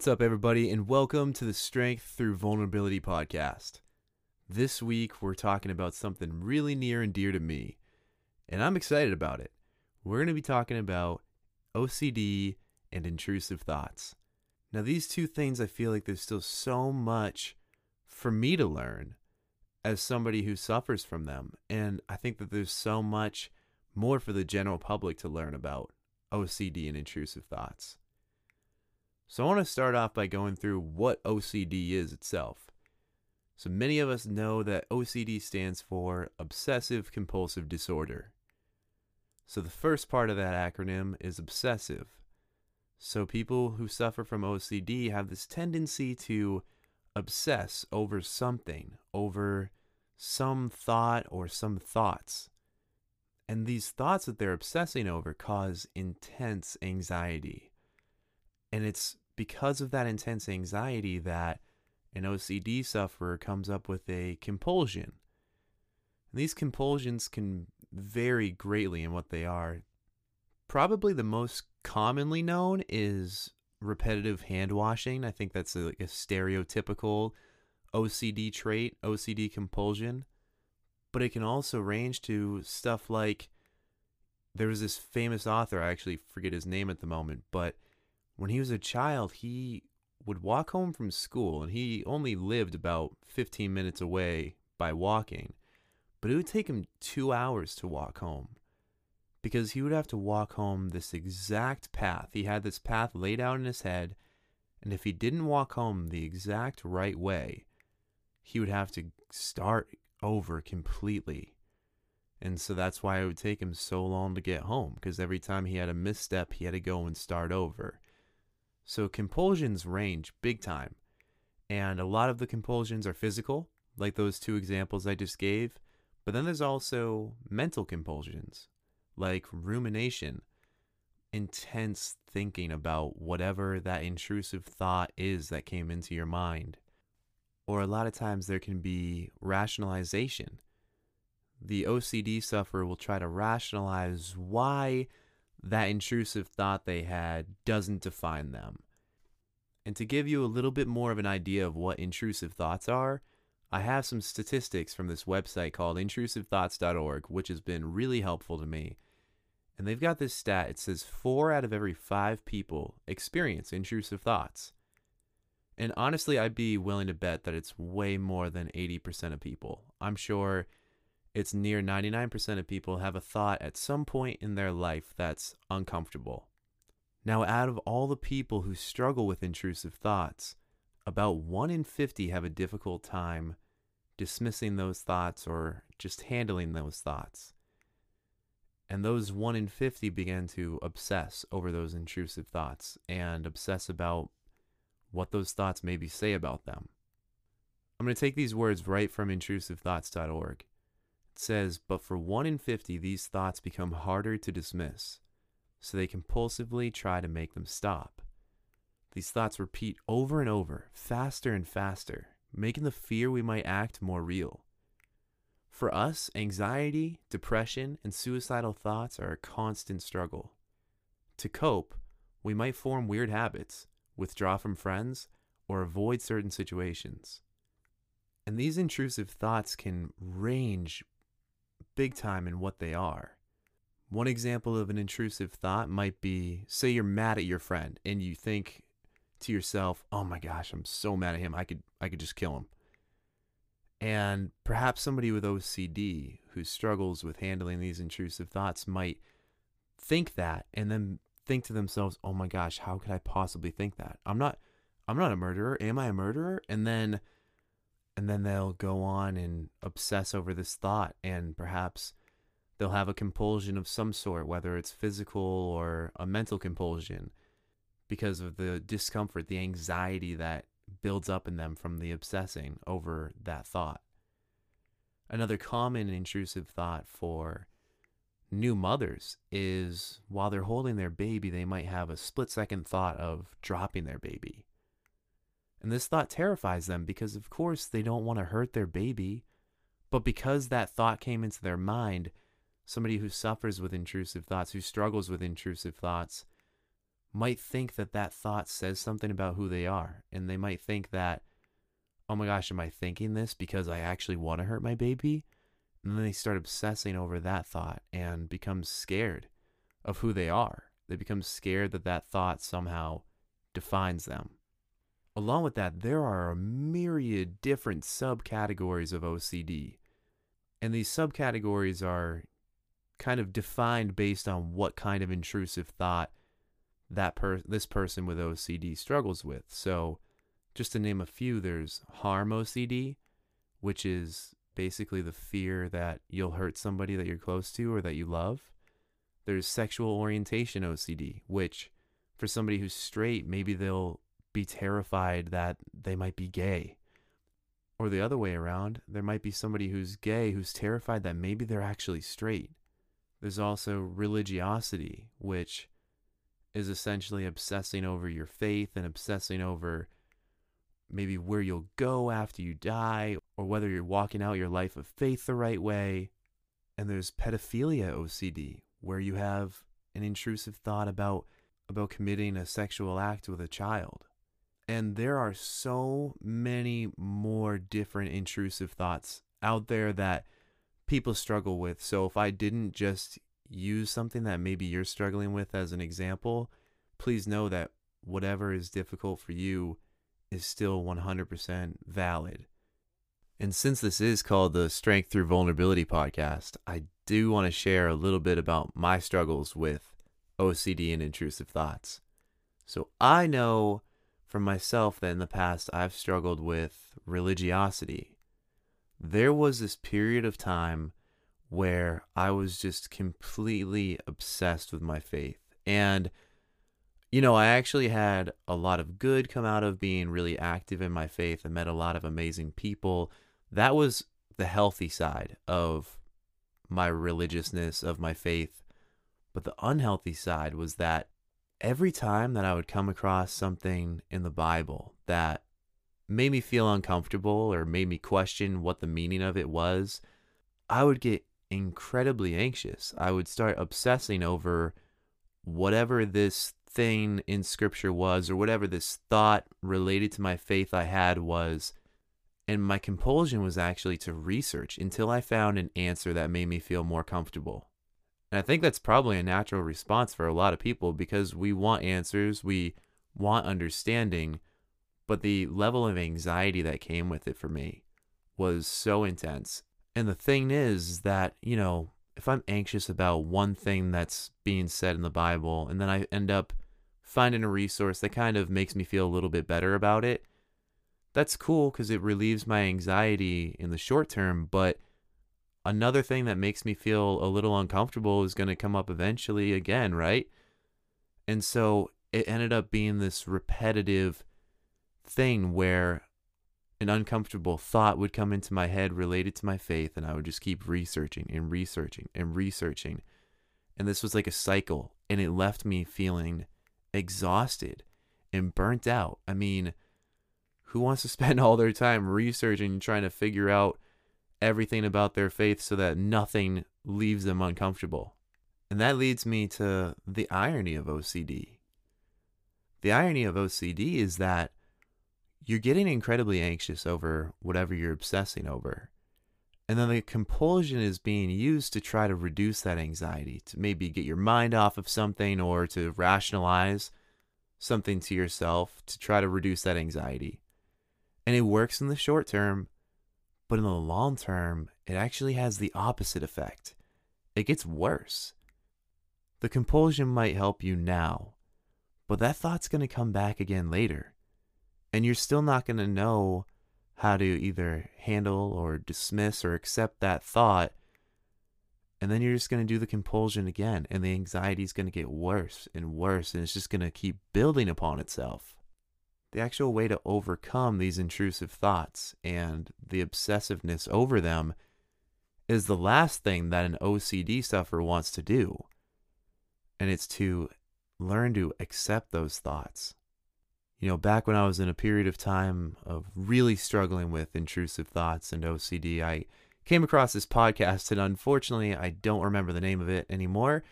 What's up, everybody, and welcome to the Strength Through Vulnerability podcast. This week, we're talking about something really near and dear to me, and I'm excited about it. We're going to be talking about OCD and intrusive thoughts. Now, these two things, I feel like there's still so much for me to learn as somebody who suffers from them, and I think that there's so much more for the general public to learn about OCD and intrusive thoughts. So, I want to start off by going through what OCD is itself. So, many of us know that OCD stands for Obsessive Compulsive Disorder. So, the first part of that acronym is obsessive. So, people who suffer from OCD have this tendency to obsess over something, over some thought or some thoughts. And these thoughts that they're obsessing over cause intense anxiety. And it's because of that intense anxiety that an OCD sufferer comes up with a compulsion. And these compulsions can vary greatly in what they are. Probably the most commonly known is repetitive hand washing. I think that's a, like a stereotypical OCD trait, OCD compulsion but it can also range to stuff like there was this famous author, I actually forget his name at the moment, but when he was a child, he would walk home from school and he only lived about 15 minutes away by walking. But it would take him two hours to walk home because he would have to walk home this exact path. He had this path laid out in his head, and if he didn't walk home the exact right way, he would have to start over completely. And so that's why it would take him so long to get home, because every time he had a misstep, he had to go and start over. So compulsions range big time. And a lot of the compulsions are physical, like those two examples I just gave. But then there's also mental compulsions, like rumination, intense thinking about whatever that intrusive thought is that came into your mind or a lot of times there can be rationalization. The OCD sufferer will try to rationalize why that intrusive thought they had doesn't define them. And to give you a little bit more of an idea of what intrusive thoughts are, I have some statistics from this website called intrusivethoughts.org, which has been really helpful to me. And they've got this stat it says four out of every five people experience intrusive thoughts. And honestly, I'd be willing to bet that it's way more than 80% of people. I'm sure it's near 99% of people have a thought at some point in their life that's uncomfortable. Now, out of all the people who struggle with intrusive thoughts, about 1 in 50 have a difficult time dismissing those thoughts or just handling those thoughts. And those 1 in 50 begin to obsess over those intrusive thoughts and obsess about what those thoughts maybe say about them. I'm going to take these words right from intrusivethoughts.org. It says, But for 1 in 50, these thoughts become harder to dismiss, so they compulsively try to make them stop. These thoughts repeat over and over, faster and faster, making the fear we might act more real. For us, anxiety, depression, and suicidal thoughts are a constant struggle. To cope, we might form weird habits, withdraw from friends, or avoid certain situations. And these intrusive thoughts can range big time in what they are. One example of an intrusive thought might be say you're mad at your friend and you think to yourself, "Oh my gosh, I'm so mad at him. I could I could just kill him." And perhaps somebody with OCD who struggles with handling these intrusive thoughts might think that and then think to themselves, "Oh my gosh, how could I possibly think that? I'm not I'm not a murderer. Am I a murderer?" And then and then they'll go on and obsess over this thought and perhaps they'll have a compulsion of some sort, whether it's physical or a mental compulsion because of the discomfort, the anxiety that builds up in them from the obsessing over that thought. Another common intrusive thought for new mothers is while they're holding their baby, they might have a split second thought of dropping their baby. And this thought terrifies them because, of course, they don't want to hurt their baby. But because that thought came into their mind, somebody who suffers with intrusive thoughts, who struggles with intrusive thoughts, might think that that thought says something about who they are. And they might think that, oh my gosh, am I thinking this because I actually want to hurt my baby? And then they start obsessing over that thought and become scared of who they are. They become scared that that thought somehow defines them. Along with that, there are a myriad different subcategories of OCD. And these subcategories are kind of defined based on what kind of intrusive thought that per- this person with OCD struggles with. So, just to name a few, there's harm OCD, which is basically the fear that you'll hurt somebody that you're close to or that you love. There's sexual orientation OCD, which for somebody who's straight, maybe they'll be terrified that they might be gay. Or the other way around, there might be somebody who's gay who's terrified that maybe they're actually straight. There's also religiosity, which is essentially obsessing over your faith and obsessing over maybe where you'll go after you die or whether you're walking out your life of faith the right way. And there's pedophilia OCD, where you have an intrusive thought about about committing a sexual act with a child. And there are so many more different intrusive thoughts out there that people struggle with. So if I didn't just use something that maybe you're struggling with as an example, please know that whatever is difficult for you is still 100% valid. And since this is called the Strength Through Vulnerability podcast, I do want to share a little bit about my struggles with OCD and intrusive thoughts. So I know for myself that in the past I've struggled with religiosity. There was this period of time where I was just completely obsessed with my faith. And you know, I actually had a lot of good come out of being really active in my faith. I met a lot of amazing people. That was the healthy side of my religiousness, of my faith. But the unhealthy side was that every time that I would come across something in the Bible that made me feel uncomfortable or made me question what the meaning of it was, I would get incredibly anxious. I would start obsessing over whatever this thing in scripture was or whatever this thought related to my faith I had was. And my compulsion was actually to research until I found an answer that made me feel more comfortable. And I think that's probably a natural response for a lot of people because we want answers, we want understanding, but the level of anxiety that came with it for me was so intense. And the thing is that, you know, if I'm anxious about one thing that's being said in the Bible and then I end up finding a resource that kind of makes me feel a little bit better about it, that's cool because it relieves my anxiety in the short term. But another thing that makes me feel a little uncomfortable is going to come up eventually again, right? And so it ended up being this repetitive thing where an uncomfortable thought would come into my head related to my faith, and I would just keep researching and researching and researching. And this was like a cycle, and it left me feeling exhausted and burnt out. I mean, who wants to spend all their time researching and trying to figure out everything about their faith so that nothing leaves them uncomfortable? And that leads me to the irony of OCD. The irony of OCD is that you're getting incredibly anxious over whatever you're obsessing over. And then the compulsion is being used to try to reduce that anxiety, to maybe get your mind off of something or to rationalize something to yourself to try to reduce that anxiety. And it works in the short term, but in the long term, it actually has the opposite effect. It gets worse. The compulsion might help you now, but that thought's going to come back again later. And you're still not going to know how to either handle or dismiss or accept that thought. And then you're just going to do the compulsion again, and the anxiety is going to get worse and worse, and it's just going to keep building upon itself. The actual way to overcome these intrusive thoughts and the obsessiveness over them is the last thing that an OCD sufferer wants to do. And it's to learn to accept those thoughts you know, back when I was in a period of time of really struggling with intrusive thoughts and OCD, I came across this podcast, and unfortunately, I don't remember the name of it anymore.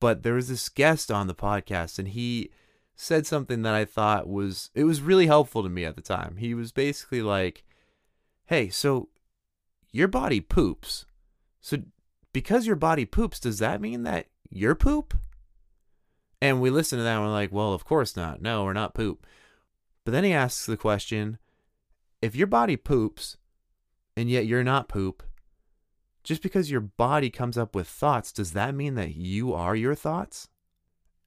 But there was this guest on the podcast, and he said something that I thought was it was really helpful to me at the time. He was basically like, "Hey, so your body poops. So because your body poops, does that mean that you're poop?" And we listen to that and we're like, "Well, of course not. No, we're not poop." But then he asks the question, if your body poops and yet you're not poop, just because your body comes up with thoughts, does that mean that you are your thoughts?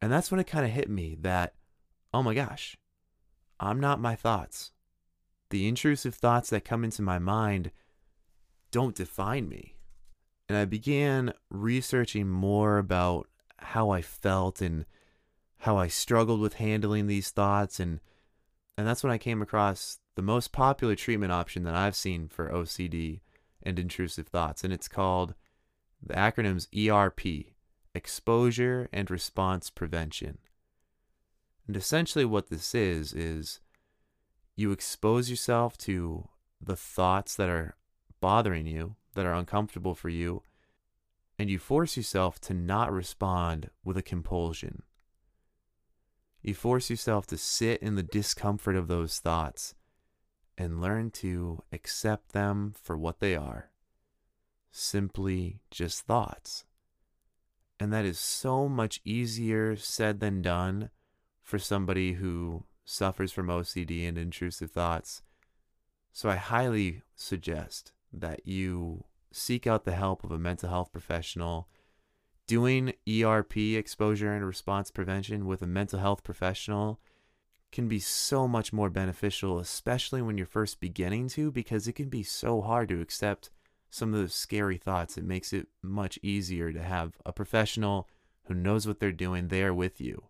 And that's when it kind of hit me that, oh my gosh, I'm not my thoughts. The intrusive thoughts that come into my mind don't define me. And I began researching more about how I felt and how I struggled with handling these thoughts and and that's when I came across the most popular treatment option that I've seen for OCD and intrusive thoughts, and it's called the acronym's ERP Exposure and Response Prevention. And essentially, what this is, is you expose yourself to the thoughts that are bothering you, that are uncomfortable for you, and you force yourself to not respond with a compulsion. You force yourself to sit in the discomfort of those thoughts and learn to accept them for what they are simply just thoughts. And that is so much easier said than done for somebody who suffers from OCD and intrusive thoughts. So I highly suggest that you seek out the help of a mental health professional. Doing ERP, exposure and response prevention, with a mental health professional can be so much more beneficial, especially when you're first beginning to, because it can be so hard to accept some of those scary thoughts. It makes it much easier to have a professional who knows what they're doing there with you.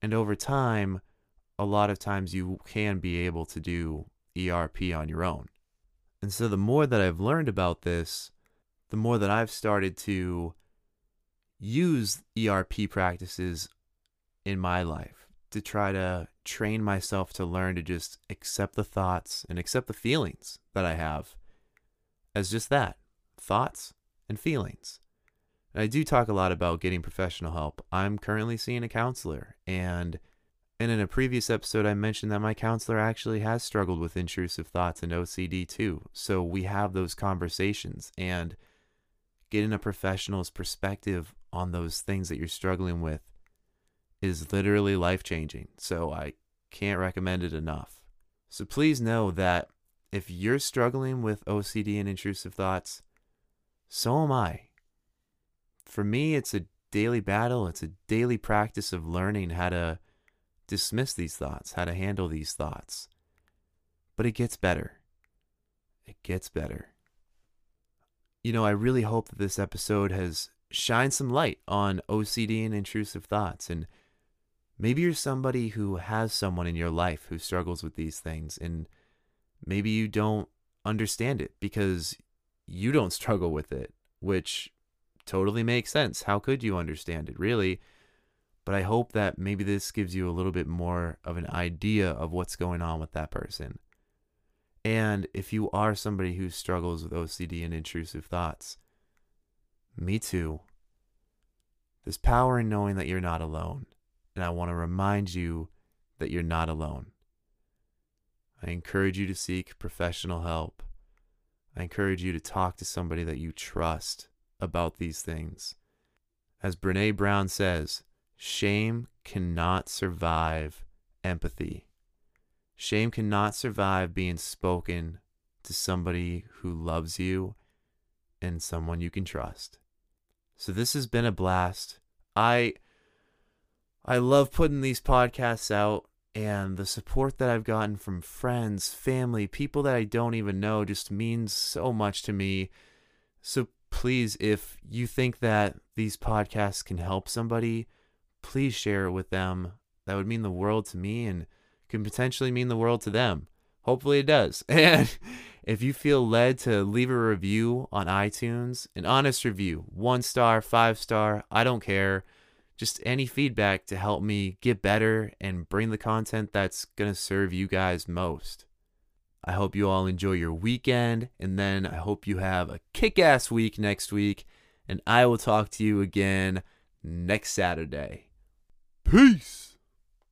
And over time, a lot of times you can be able to do ERP on your own. And so the more that I've learned about this, the more that I've started to use ERP practices in my life to try to train myself to learn to just accept the thoughts and accept the feelings that I have as just that thoughts and feelings. And I do talk a lot about getting professional help. I'm currently seeing a counselor, and and in a previous episode, I mentioned that my counselor actually has struggled with intrusive thoughts and OCD too. So we have those conversations, and getting a professional's perspective on those things that you're struggling with is literally life changing. So I can't recommend it enough. So please know that if you're struggling with OCD and intrusive thoughts, so am I. For me, it's a daily battle, it's a daily practice of learning how to dismiss these thoughts, how to handle these thoughts. But it gets better. It gets better. You know, I really hope that this episode has shined some light on OCD and intrusive thoughts and Maybe you're somebody who has someone in your life who struggles with these things, and maybe you don't understand it because you don't struggle with it, which totally makes sense. How could you understand it, really? But I hope that maybe this gives you a little bit more of an idea of what's going on with that person. And if you are somebody who struggles with OCD and intrusive thoughts, me too. There's power in knowing that you're not alone and I want to remind you that you're not alone. I encourage you to seek professional help. I encourage you to talk to somebody that you trust about these things. As Brene Brown says, shame cannot survive empathy. Shame cannot survive being spoken to somebody who loves you and someone you can trust. So this has been a blast. I I love putting these podcasts out and the support that I've gotten from friends, family, people that I don't even know just means so much to me. So please, if you think that these podcasts can help somebody, please share it with them. That would mean the world to me and can potentially mean the world to them. Hopefully it does. And if you feel led to leave a review on iTunes, an honest review, one star, five star, I don't care just any feedback to help me get better and bring the content that's going to serve you guys most. I hope you all enjoy your weekend, and then I hope you have a kick ass week next week, and I will talk to you again next Saturday. Peace.